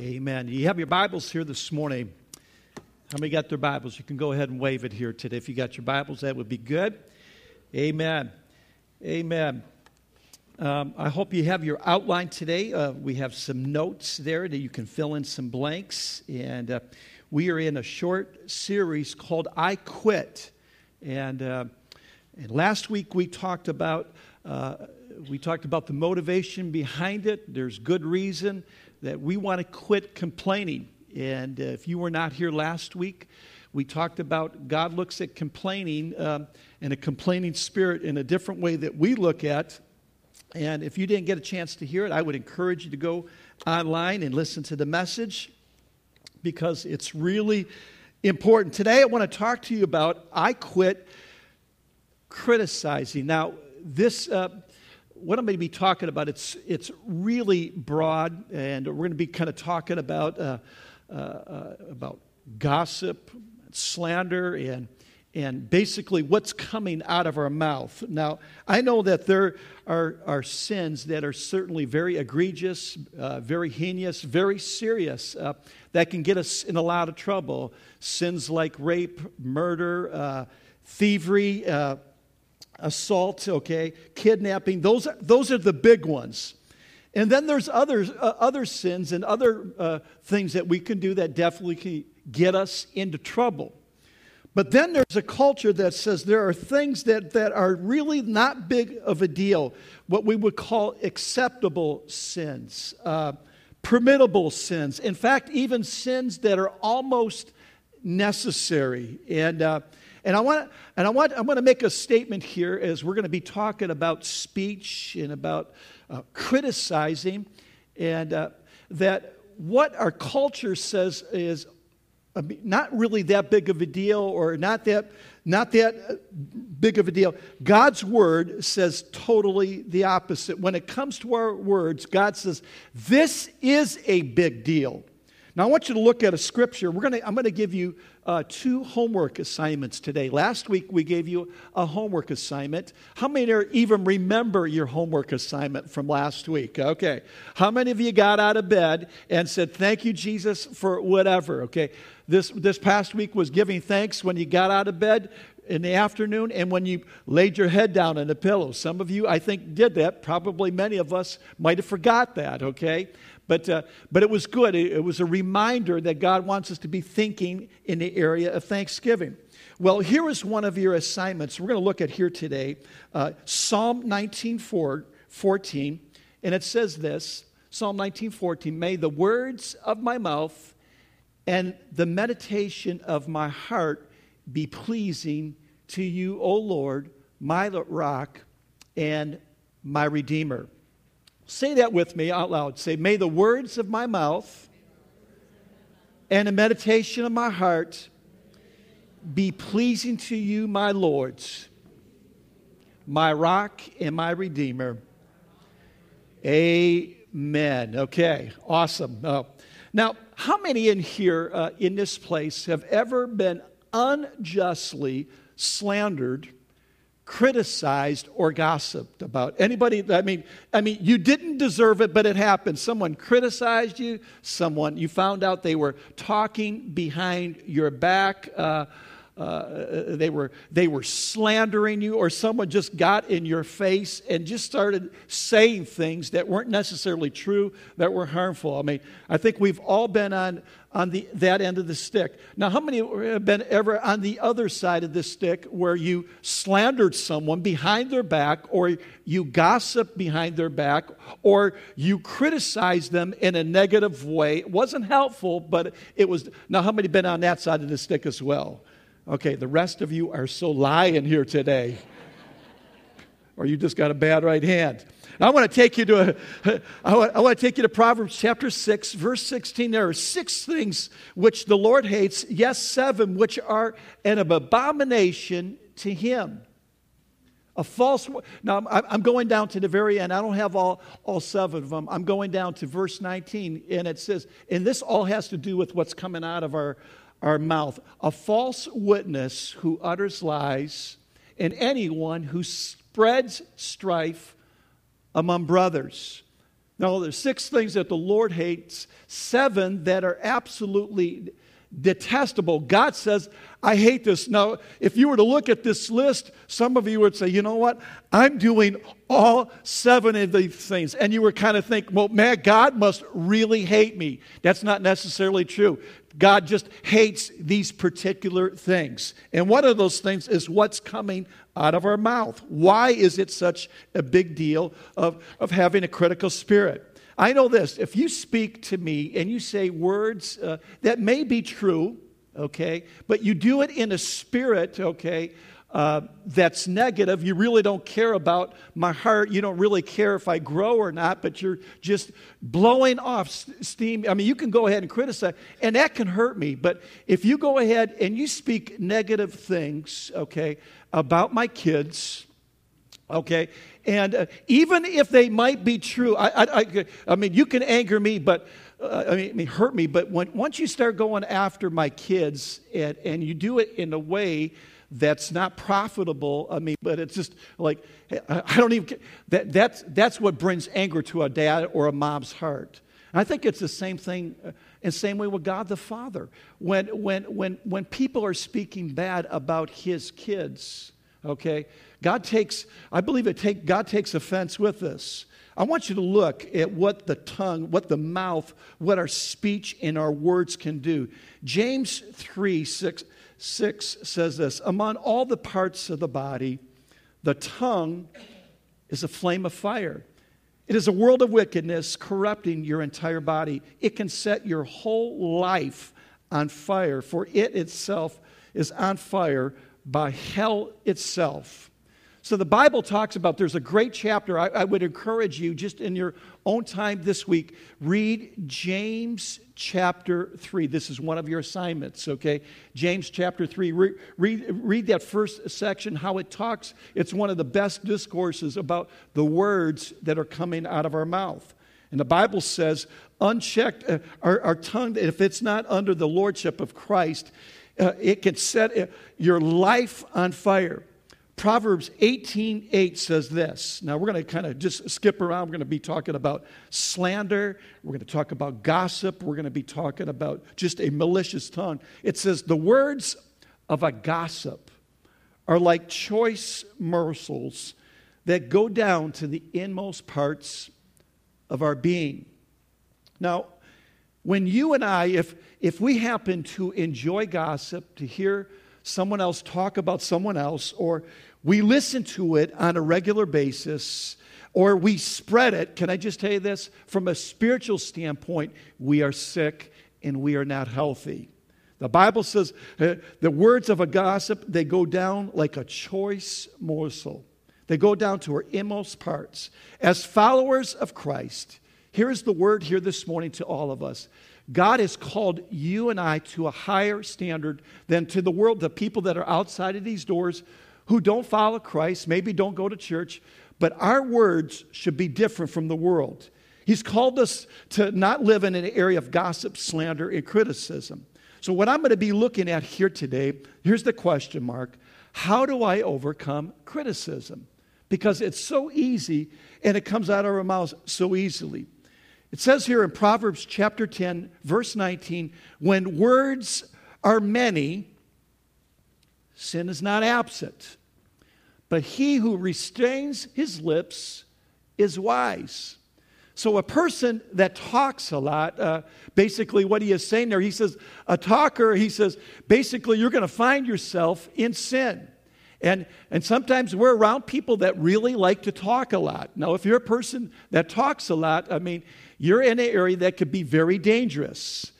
Amen. You have your Bibles here this morning. How many got their Bibles? You can go ahead and wave it here today. If you got your Bibles, that would be good. Amen. Amen. Um, I hope you have your outline today. Uh, we have some notes there that you can fill in some blanks. And uh, we are in a short series called I Quit. And, uh, and last week we talked about. Uh, we talked about the motivation behind it. There's good reason that we want to quit complaining. And uh, if you were not here last week, we talked about God looks at complaining um, and a complaining spirit in a different way that we look at. And if you didn't get a chance to hear it, I would encourage you to go online and listen to the message because it's really important. Today, I want to talk to you about I quit criticizing. Now, this. Uh, what I'm going to be talking about, it's, it's really broad, and we're going to be kind of talking about, uh, uh, uh, about gossip, slander, and, and basically what's coming out of our mouth. Now, I know that there are, are sins that are certainly very egregious, uh, very heinous, very serious, uh, that can get us in a lot of trouble. Sins like rape, murder, uh, thievery, assault, okay, kidnapping. Those, those are the big ones. And then there's other, uh, other sins and other uh, things that we can do that definitely can get us into trouble. But then there's a culture that says there are things that, that are really not big of a deal, what we would call acceptable sins, uh, permittable sins. In fact, even sins that are almost necessary. And uh, and I want, and I want, I'm going to make a statement here as we're going to be talking about speech and about uh, criticizing, and uh, that what our culture says is not really that big of a deal or not that not that uh, big of a deal. God's word says totally the opposite. When it comes to our words god says this is a big deal now, I want you to look at a scripture. We're gonna, I'm going to give you uh, two homework assignments today. Last week, we gave you a homework assignment. How many are even remember your homework assignment from last week? Okay. How many of you got out of bed and said, Thank you, Jesus, for whatever? Okay. This, this past week was giving thanks when you got out of bed in the afternoon and when you laid your head down on the pillow. Some of you, I think, did that. Probably many of us might have forgot that, okay? But, uh, but it was good. It, it was a reminder that God wants us to be thinking in the area of thanksgiving. Well, here is one of your assignments. We're going to look at here today uh, Psalm 19 14, and it says this Psalm 19 14, May the words of my mouth and the meditation of my heart be pleasing to you, O Lord, my rock and my redeemer. Say that with me out loud. Say, May the words of my mouth and the meditation of my heart be pleasing to you, my lords, my rock and my redeemer. Amen. Okay, awesome. Uh, now, how many in here, uh, in this place, have ever been unjustly slandered criticized or gossiped about. Anybody i mean i mean you didn't deserve it but it happened. Someone criticized you. Someone you found out they were talking behind your back uh, uh, they, were, they were slandering you, or someone just got in your face and just started saying things that weren't necessarily true, that were harmful. I mean, I think we've all been on, on the, that end of the stick. Now, how many have been ever on the other side of the stick where you slandered someone behind their back, or you gossiped behind their back, or you criticized them in a negative way? It wasn't helpful, but it was. Now, how many been on that side of the stick as well? Okay, the rest of you are so lying here today. or you just got a bad right hand. I want to take you to a, I want, I want to take you to Proverbs chapter 6, verse 16. There are six things which the Lord hates, yes, seven, which are an abomination to him. A false. Now, I'm going down to the very end. I don't have all, all seven of them. I'm going down to verse 19, and it says, and this all has to do with what's coming out of our, our mouth. A false witness who utters lies, and anyone who spreads strife among brothers. Now, there's six things that the Lord hates, seven that are absolutely detestable. God says, I hate this. Now, if you were to look at this list, some of you would say, you know what? I'm doing all seven of these things. And you would kind of think, well, man, God must really hate me. That's not necessarily true. God just hates these particular things. And one of those things is what's coming out of our mouth. Why is it such a big deal of, of having a critical spirit? I know this if you speak to me and you say words uh, that may be true, okay, but you do it in a spirit, okay, uh, that's negative. You really don't care about my heart. You don't really care if I grow or not, but you're just blowing off steam. I mean, you can go ahead and criticize, and that can hurt me. But if you go ahead and you speak negative things, okay, about my kids, okay, and uh, even if they might be true, I, I, I, I mean, you can anger me, but uh, I, mean, I mean, hurt me. But when, once you start going after my kids and, and you do it in a way that's not profitable. I mean, but it's just like, I don't even, that, that's, that's what brings anger to a dad or a mom's heart. And I think it's the same thing, in uh, same way with God the Father. When, when, when, when people are speaking bad about his kids, okay, God takes, I believe it take, God takes offense with this. I want you to look at what the tongue, what the mouth, what our speech and our words can do. James 3 6 6 says this Among all the parts of the body, the tongue is a flame of fire. It is a world of wickedness corrupting your entire body. It can set your whole life on fire, for it itself is on fire by hell itself. So the Bible talks about, there's a great chapter. I, I, would encourage you, just in your own time this week, read James chapter 3. This is one of your assignments, okay? James chapter 3. Re, read, read that first section, how it talks. It's one of the best discourses about the words that are coming out of our mouth. And the Bible says, unchecked, uh, our, our tongue, if it's not under the lordship of Christ, uh, it can set uh, your life on fire. Proverbs 18:8 8 says this. Now, we're going to kind of just skip around. We're going to be talking about slander. We're going to talk about gossip. We're going to be talking about just a malicious tongue. It says, The words of a gossip are like choice morsels that go down to the inmost parts of our being. Now, when you and I, if, if we happen to enjoy gossip, to hear someone else talk about someone else, or we listen to it on a regular basis or we spread it. Can I just tell you this? From a spiritual standpoint, we are sick and we are not healthy. The Bible says uh, the words of a gossip, they go down like a choice morsel. They go down to our inmost parts. As followers of Christ, here's the word here this morning to all of us. God has called you and I to a higher standard than to the world, the people that are outside of these doors who don't follow Christ, maybe don't go to church, but our words should be different from the world. He's called us to not live in an area of gossip, slander, and criticism. So, what I'm going to be looking at here today, here's the question mark How do I overcome criticism? Because it's so easy and it comes out of our mouths so easily. It says here in Proverbs chapter 10, verse 19, when words are many, sin is not absent. But he who restrains his lips is wise. So, a person that talks a lot, uh, basically what he is saying there, he says, a talker, he says, basically, you're going to find yourself in sin. And, and sometimes we're around people that really like to talk a lot. Now, if you're a person that talks a lot, I mean, you're in an area that could be very dangerous.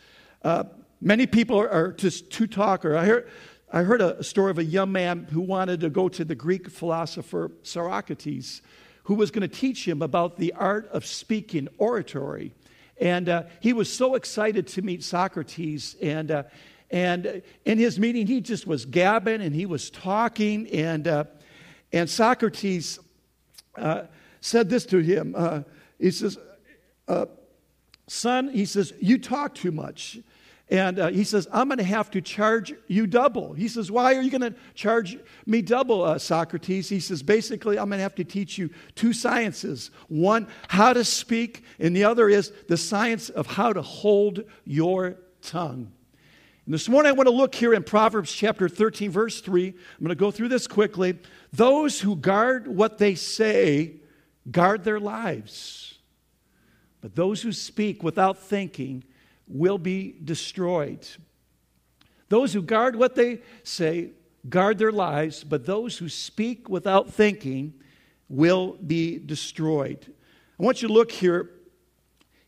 Uh, many people are, are just too talker. I heard I heard a story of a young man who wanted to go to the Greek philosopher Socrates, who was going to teach him about the art of speaking oratory. And uh, he was so excited to meet Socrates. And, uh, and in his meeting, he just was gabbing and he was talking. And, uh, and Socrates uh, said this to him uh, He says, uh, Son, he says, you talk too much. And uh, he says, I'm going to have to charge you double. He says, Why are you going to charge me double, uh, Socrates? He says, Basically, I'm going to have to teach you two sciences one, how to speak, and the other is the science of how to hold your tongue. And this morning, I want to look here in Proverbs chapter 13, verse 3. I'm going to go through this quickly. Those who guard what they say guard their lives, but those who speak without thinking, will be destroyed. Those who guard what they say guard their lives, but those who speak without thinking will be destroyed. I want you to look here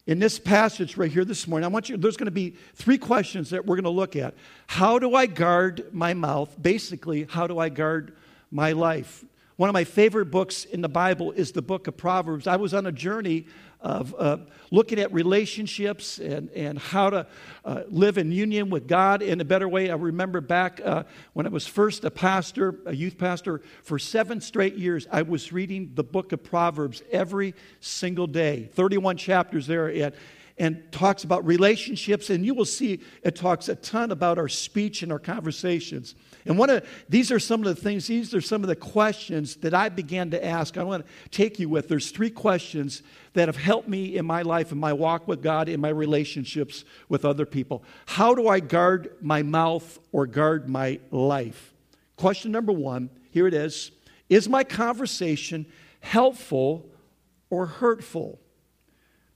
in this passage right here this morning. I want you, there's going to be three questions that we're going to look at. How do I guard my mouth? Basically, how do I guard my life? One of my favorite books in the Bible is the book of Proverbs. I was on a journey of uh, looking at relationships and, and how to uh, live in union with God in a better way. I remember back uh, when I was first a pastor, a youth pastor, for seven straight years, I was reading the book of Proverbs every single day, 31 chapters there. And, and talks about relationships, and you will see it talks a ton about our speech and our conversations. And one of these are some of the things, these are some of the questions that I began to ask. I want to take you with. There's three questions that have helped me in my life, in my walk with God, in my relationships with other people. How do I guard my mouth or guard my life? Question number one here it is Is my conversation helpful or hurtful?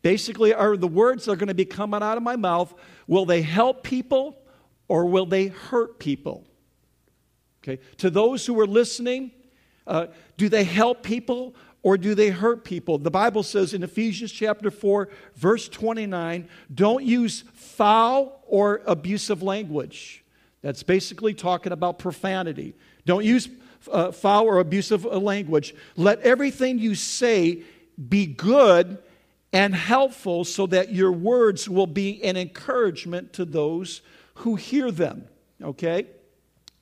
Basically, are the words that are going to be coming out of my mouth, will they help people or will they hurt people? Okay. To those who are listening, uh, do they help people or do they hurt people? The Bible says in Ephesians chapter 4, verse 29, don't use foul or abusive language. That's basically talking about profanity. Don't use uh, foul or abusive language. Let everything you say be good and helpful so that your words will be an encouragement to those who hear them. Okay?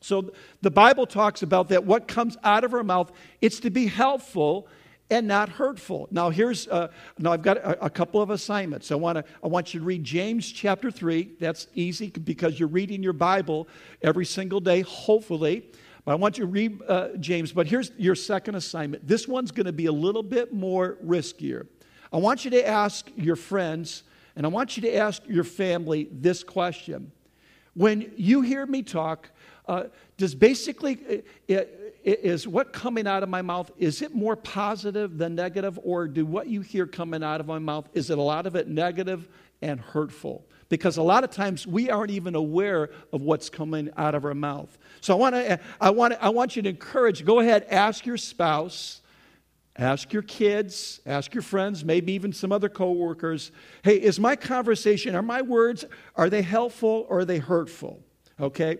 So the Bible talks about that what comes out of our mouth, it's to be helpful and not hurtful. Now here's uh, now I've got a, a, couple of assignments. I want to I want you to read James chapter 3. That's easy because you're reading your Bible every single day hopefully. But I want you to read uh, James, but here's your second assignment. This one's going to be a little bit more riskier. I want you to ask your friends and I want you to ask your family this question. When you hear me talk, uh, does basically, is what coming out of my mouth, is it more positive than negative? Or do what you hear coming out of my mouth, is it a lot of it negative and hurtful? Because a lot of times we aren't even aware of what's coming out of our mouth. So I want to, I want, I want you to encourage, go ahead, ask your spouse, ask your kids, ask your friends, maybe even some other coworkers, hey, is my conversation, are my words, are they helpful or are they hurtful? Okay?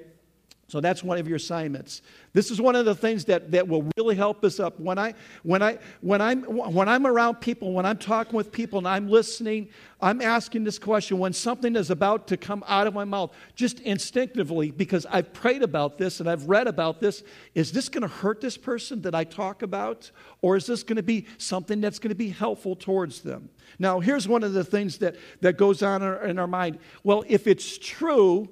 So that's one of your assignments. This is one of the things that, that will really help us up. When, I, when, I, when, I'm, when I'm around people, when I'm talking with people and I'm listening, I'm asking this question when something is about to come out of my mouth, just instinctively, because I've prayed about this and I've read about this, is this going to hurt this person that I talk about? Or is this going to be something that's going to be helpful towards them? Now, here's one of the things that, that goes on in our, in our mind. Well, if it's true,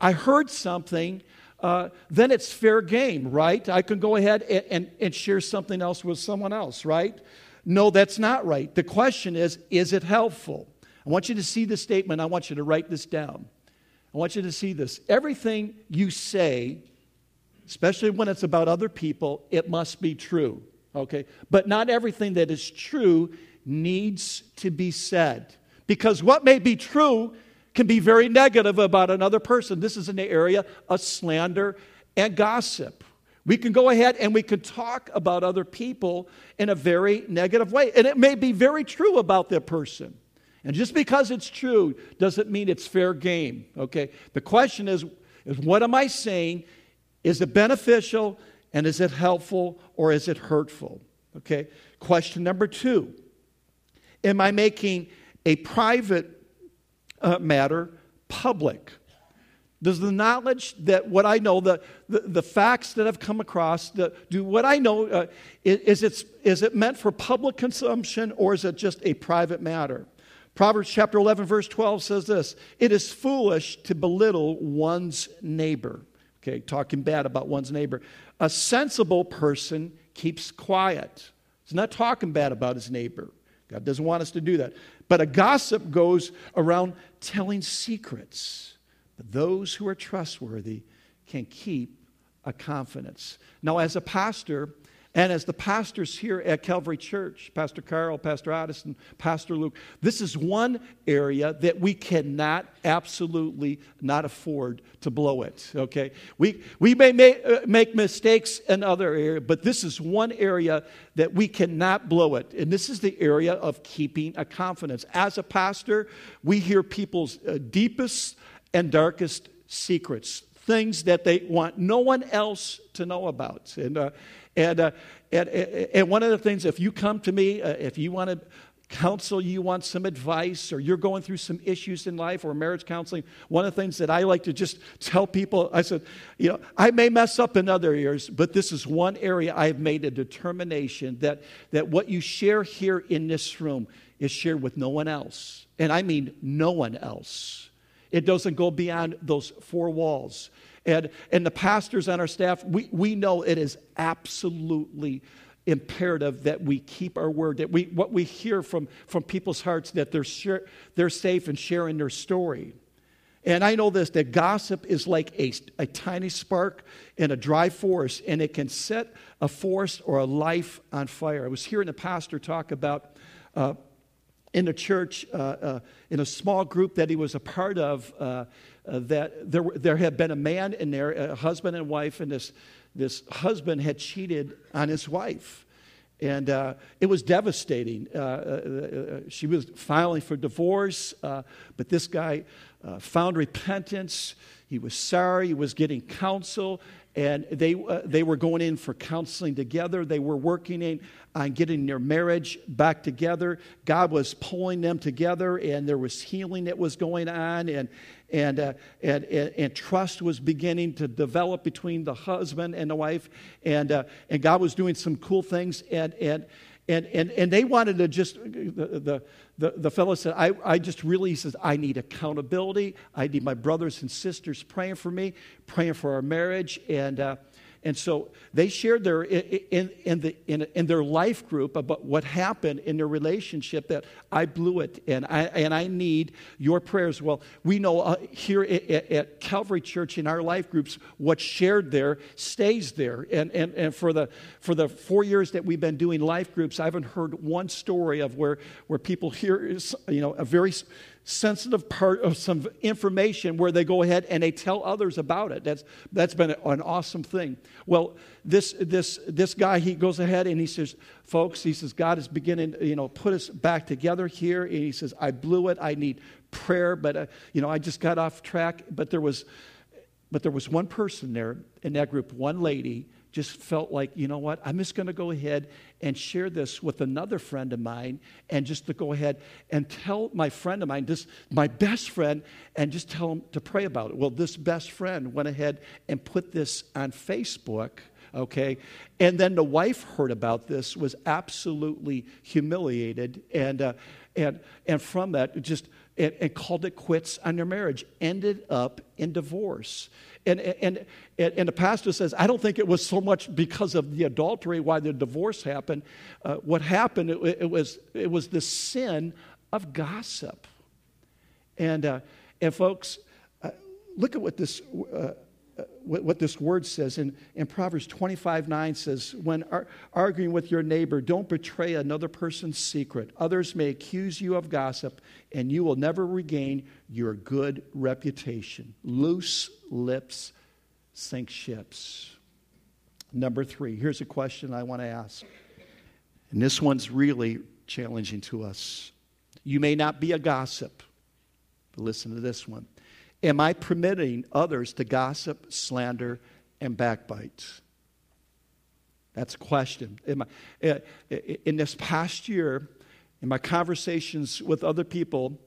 I heard something, uh, then it's fair game, right? I can go ahead and, and, and share something else with someone else, right? No, that's not right. The question is, is it helpful? I want you to see the statement. I want you to write this down. I want you to see this. Everything you say, especially when it's about other people, it must be true, okay? But not everything that is true needs to be said. Because what may be true can be very negative about another person. This is an area of slander and gossip. We can go ahead and we can talk about other people in a very negative way. And it may be very true about that person. And just because it's true doesn't mean it's fair game. Okay? The question is, is what am I saying? Is it beneficial and is it helpful or is it hurtful? Okay? Question number two Am I making a private uh, matter public? Does the knowledge that what I know, the, the, the facts that I've come across, the, do what I know, uh, is, it, is it meant for public consumption or is it just a private matter? Proverbs chapter 11, verse 12 says this It is foolish to belittle one's neighbor. Okay, talking bad about one's neighbor. A sensible person keeps quiet. He's not talking bad about his neighbor. God doesn't want us to do that. But a gossip goes around telling secrets. But those who are trustworthy can keep a confidence. Now, as a pastor, and as the pastors here at Calvary Church, Pastor Carl, Pastor Addison, Pastor Luke, this is one area that we cannot absolutely not afford to blow it, okay? We, we may make, uh, make mistakes in other areas, but this is one area that we cannot blow it. And this is the area of keeping a confidence. As a pastor, we hear people's uh, deepest and darkest secrets, things that they want no one else to know about. And, uh, and, uh, and, and one of the things, if you come to me, uh, if you want to counsel, you want some advice, or you're going through some issues in life or marriage counseling, one of the things that I like to just tell people, I said, you know, I may mess up in other areas, but this is one area I've made a determination that, that what you share here in this room is shared with no one else. And I mean no one else. It doesn't go beyond those four walls. And, and the pastors on our staff, we, we know it is absolutely imperative that we keep our word, that we, what we hear from, from people's hearts, that they're, they're safe in sharing their story. And I know this that gossip is like a, a tiny spark in a dry forest, and it can set a forest or a life on fire. I was hearing a pastor talk about uh, in a church, uh, uh, in a small group that he was a part of, uh, uh, that there, there had been a man in there, a husband and wife, and this, this husband had cheated on his wife. And uh, it was devastating. Uh, uh, uh she was filing for divorce, uh, but this guy found repentance. He was sorry. He was getting counsel. And they, they were going in for counseling together. They were working in, on getting their marriage back together. God was pulling them together, and there was healing that was going on. And, and, uh, and, and, and, trust was beginning to develop between the husband and the wife, and, uh, and God was doing some cool things, and, and, and, and, and they wanted to just, the, the, the, the fellow said, I, I just really, says, I need accountability. I need my brothers and sisters praying for me, praying for our marriage, and, uh, and so they shared their, in, in, the, in, in, their life group about what happened in their relationship that I blew it and I, and I need your prayers. Well, we know uh, here at, at, Calvary Church in our life groups, what's shared there stays there. And, and, and for, the, for the four years that we've been doing life groups, I haven't heard one story of where, where people hear is, you know, a very sensitive part of some information where they go ahead and they tell others about it. That's, that's been an awesome thing. Well, this, this, this guy, he goes ahead and he says, folks, he says, God is beginning, you know, put us back together here. And he says, I blew it. I need prayer, but, uh, you know, I just got off track. But there was, but there was one person there in that group, one lady just felt like, you know what, I'm just going to go ahead and share this with another friend of mine and just to go ahead and tell my friend of mine, this, my best friend, and just tell him to pray about it. Well, this best friend went ahead and put this on Facebook okay and then the wife heard about this was absolutely humiliated and uh, and and from that just and, and, called it quits on their marriage ended up in divorce and, and, and the pastor says, I don't think it was so much because of the adultery why the divorce happened. Uh, what happened, it, it, was, it was the sin of gossip. And, uh, and folks, uh, look at what this, uh, what, what, this word says. In, in Proverbs 25 9 says, When ar- arguing with your neighbor, don't betray another person's secret. Others may accuse you of gossip, and you will never regain your good reputation. Loose lips sink ships. Number three, here's a question I want to ask. And this one's really challenging to us. You may not be a gossip, but listen to this one. Am I permitting others to gossip, slander, and backbite? That's a question. I, uh, in this past year, in my conversations with other people,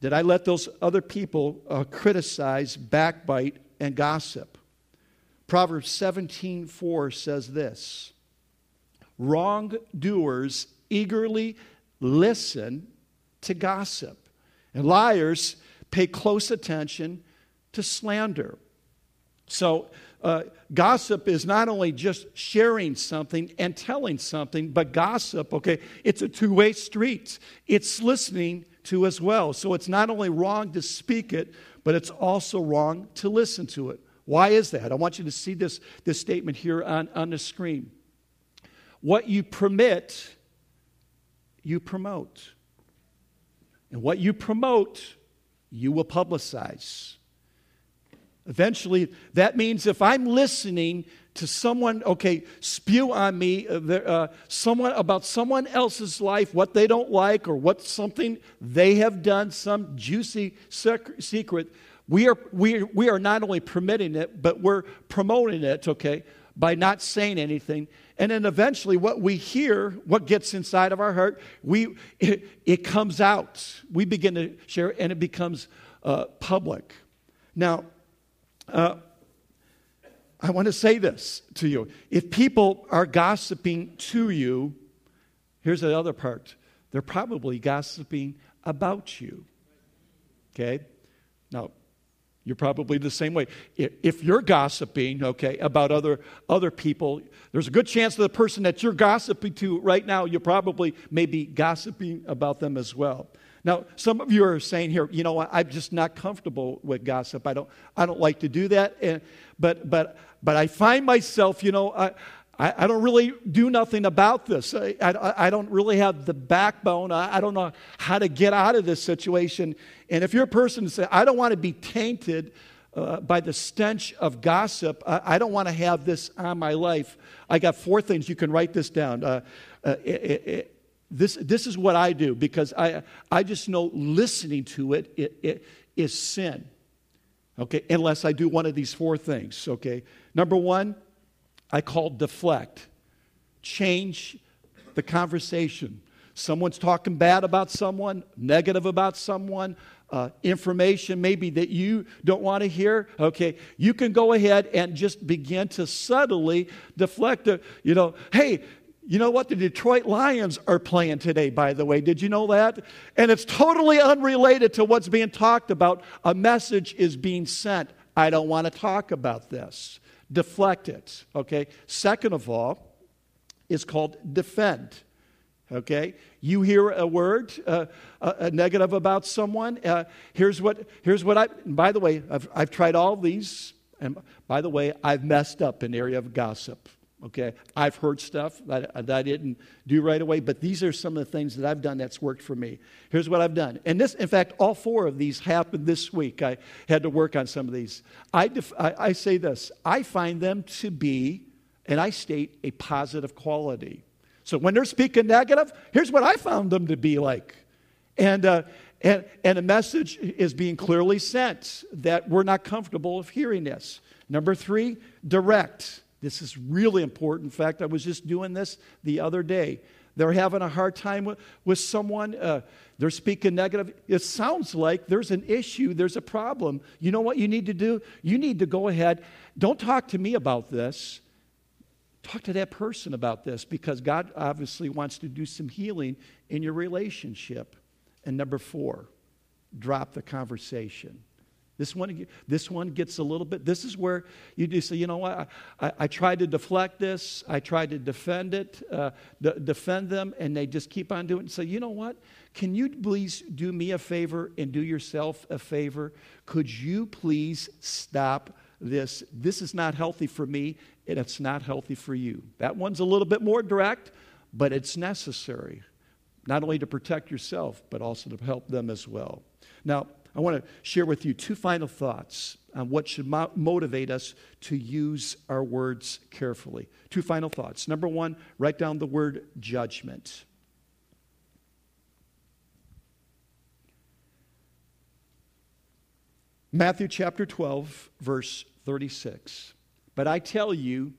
did I let those other people uh, criticize, backbite, and gossip? Proverbs 17:4 says this: Wrongdoers eagerly listen to gossip. And liars pay close attention to slander. So, uh, gossip is not only just sharing something and telling something, but gossip, okay, it's a two way street. It's listening to as well. So it's not only wrong to speak it, but it's also wrong to listen to it. Why is that? I want you to see this, this statement here on, on the screen. What you permit, you promote. And what you promote, you will publicize. Eventually, that means if I'm listening to someone, okay, spew on me uh, uh, someone about someone else's life, what they don't like, or what something they have done, some juicy secret, we are, we, we are not only permitting it, but we're promoting it, okay, by not saying anything. And then eventually, what we hear, what gets inside of our heart, we, it, it comes out. We begin to share, and it becomes uh, public. Now, uh, I want to say this to you. If people are gossiping to you, here's the other part they're probably gossiping about you. Okay? Now, you're probably the same way. If you're gossiping, okay, about other, other people, there's a good chance that the person that you're gossiping to right now, you probably may be gossiping about them as well. Now, some of you are saying here, you know, I'm just not comfortable with gossip. I don't, I don't like to do that. And, but, but, but I find myself, you know, I, I, I don't really do nothing about this. I, I, I don't really have the backbone. I, I, don't know how to get out of this situation. And if you're a person who says, I don't want to be tainted uh, by the stench of gossip, I, I don't want to have this on my life. I got four things. You can write this down. Uh, uh, it, it, this, this is what I do because I, I just know listening to it, it, it is sin. Okay, unless I do one of these four things. Okay, number one, I call deflect. Change the conversation. Someone's talking bad about someone, negative about someone, uh, information maybe that you don't want to hear. Okay, you can go ahead and just begin to subtly deflect. The, you know, hey, you know what? The Detroit Lions are playing today, by the way. Did you know that? And it's totally unrelated to what's being talked about. A message is being sent. I don't want to talk about this. Deflect it, okay? Second of all, it's called defend. Okay, you hear a word, uh, a, negative about someone. Uh, here's what. Here's what I. by the way, I've, I've tried all these, and by the way, I've messed up in area of gossip. Okay, I've heard stuff that, that I didn't do right away, but these are some of the things that I've done that's worked for me. Here's what I've done. And this, in fact, all four of these happened this week. I had to work on some of these. I, def, I, I say this I find them to be, and I state, a positive quality. So when they're speaking negative, here's what I found them to be like. And, uh, and, and a message is being clearly sent that we're not comfortable of hearing this. Number three, direct. This is really important. In fact, I was just doing this the other day. They're having a hard time with, with someone. Uh, they're speaking negative. It sounds like there's an issue, there's a problem. You know what you need to do? You need to go ahead. Don't talk to me about this. Talk to that person about this because God obviously wants to do some healing in your relationship. And number four, drop the conversation. This one, this one gets a little bit, this is where you do say, you know what, I, I, I tried to deflect this, I tried to defend it, uh, defend them, and they just keep on doing it. So, you know what, can you please do me a favor and do yourself a favor? Could you please stop this? This is not healthy for me, and it's not healthy for you. That one's a little bit more direct, but it's necessary, not only to protect yourself, but also to help them as well. Now, I want to share with you two final thoughts on what should mo- motivate us to use our words carefully. Two final thoughts. Number one, write down the word judgment. Matthew chapter 12, verse 36. But I tell you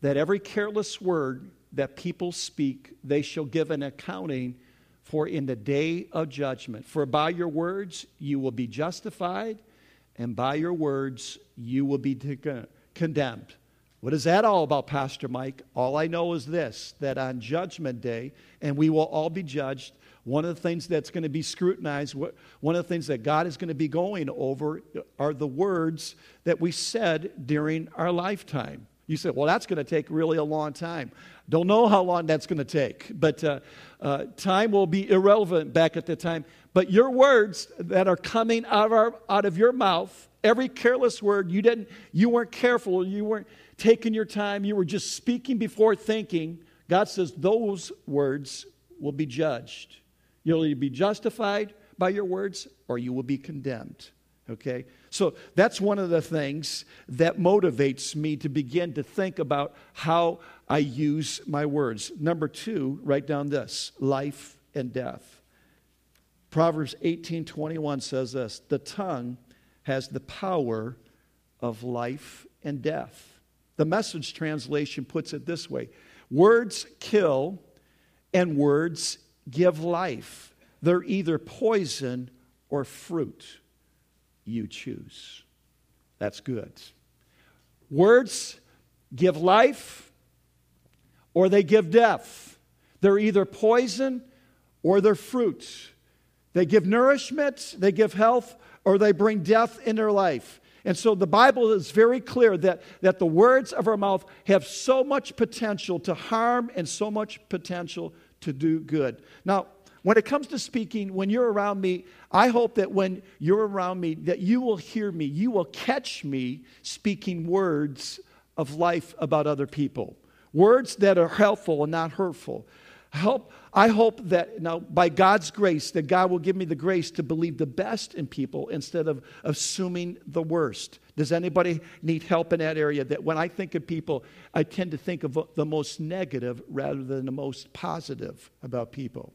that every careless word that people speak, they shall give an accounting for in the day of judgment. For by your words you will be justified, and by your words you will be uh, condemned. What is that all about, Pastor Mike? All I know is this that on Judgment Day, and we will all be judged, One of the things that's going to be scrutinized, one of the things that God is going to be going over are the words that we said during our lifetime. You said, well, that's going to take really a long time. Don't know how long that's going to take, but uh, uh, time will be irrelevant back at the time. But your words that are coming out of, our, out of your mouth, every careless word, you didn't, you weren't careful, you weren't taking your time, you were just speaking before thinking. God says those words will be judged. You'll either be justified by your words or you will be condemned. Okay? So that's one of the things that motivates me to begin to think about how I use my words. Number two, write down this life and death. Proverbs 18 21 says this the tongue has the power of life and death. The message translation puts it this way words kill and words give life. They're either poison or fruit you choose. That's good. Words give life or they give death. They're either poison or they're fruit. They give nourishment, they give health, or they bring death in their life. And so the Bible is very clear that, that the words of our mouth have so much potential to harm and so much potential to do good. Now, when it comes to speaking, when you're around me, I hope that when you're around me, that you will hear me, you will catch me speaking words of life about other people. Words that are helpful and not hurtful. Help, I hope that now, by God's grace, that God will give me the grace to believe the best in people instead of assuming the worst. Does anybody need help in that area? That when I think of people, I tend to think of the most negative rather than the most positive about people.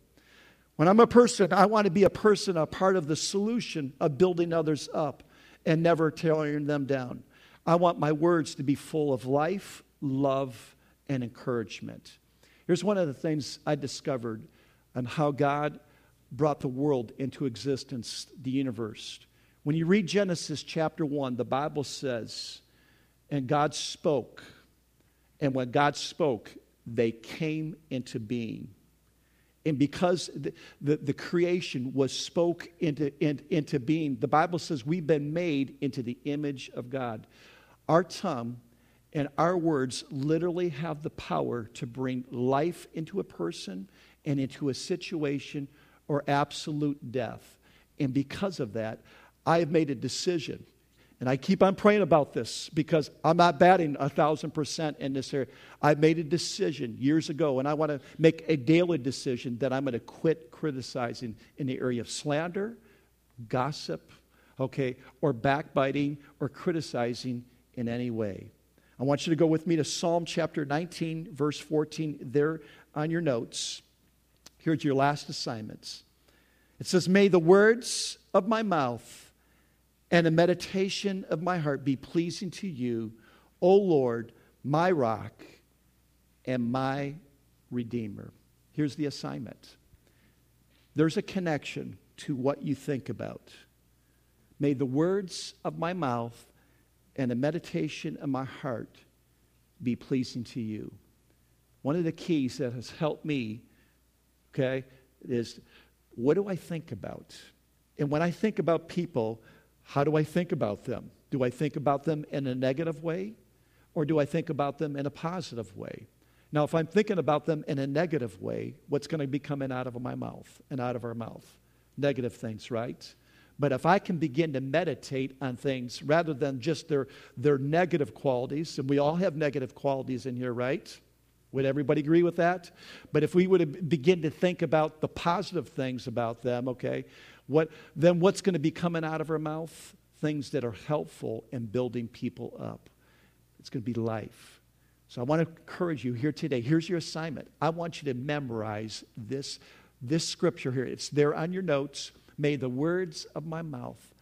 When I'm a person, I want to be a person, a part of the solution of building others up and never tearing them down. I want my words to be full of life, love, and encouragement. Here's one of the things I discovered on how God brought the world into existence, the universe. When you read Genesis chapter 1, the Bible says, and God spoke. And when God spoke, they came into being. And because the, the, the creation was spoke into, in, into being, the Bible says we've been made into the image of God. Our tongue and our words literally have the power to bring life into a person and into a situation or absolute death. And because of that, I have made a decision and I keep on praying about this because I'm not batting a thousand percent in this area. I made a decision years ago, and I want to make a daily decision that I'm going to quit criticizing in the area of slander, gossip, okay, or backbiting or criticizing in any way. I want you to go with me to Psalm chapter 19, verse 14, there on your notes. Here's your last assignments. It says, May the words of my mouth and the meditation of my heart be pleasing to you, O Lord, my rock and my redeemer. Here's the assignment there's a connection to what you think about. May the words of my mouth and the meditation of my heart be pleasing to you. One of the keys that has helped me, okay, is what do I think about? And when I think about people, how do I think about them? Do I think about them in a negative way or do I think about them in a positive way? Now, if I'm thinking about them in a negative way, what's going to be coming out of my mouth and out of our mouth? Negative things, right? But if I can begin to meditate on things rather than just their, their negative qualities, and we all have negative qualities in here, right? Would everybody agree with that? But if we would begin to think about the positive things about them, okay, what, then what's going to be coming out of our mouth? Things that are helpful in building people up. It's going to be life. So I want to encourage you here today. Here's your assignment. I want you to memorize this, this scripture here. It's there on your notes. May the words of my mouth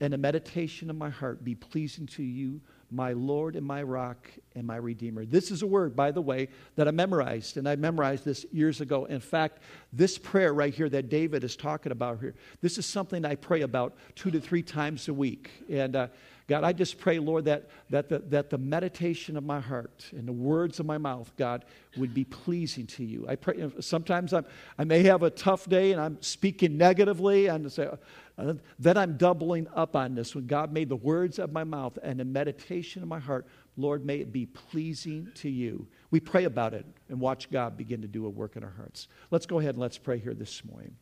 and the meditation of my heart be pleasing to you, my Lord and my rock and my Redeemer. This is a word, by the way, that I memorized, and I memorized this years ago. In fact, this prayer right here that David is talking about here, this is something I pray about two to three times a week. And uh, God, I just pray, Lord, that, that, the, that the meditation of my heart and the words of my mouth, God, would be pleasing to you. I pray, sometimes I'm, I may have a tough day and I'm speaking negatively, and say, uh, then I'm doubling up on this. When God made the words of my mouth and the meditation of my heart, Lord, may it be pleasing to you. We pray about it and watch God begin to do a work in our hearts. Let's go ahead and let's pray here this morning.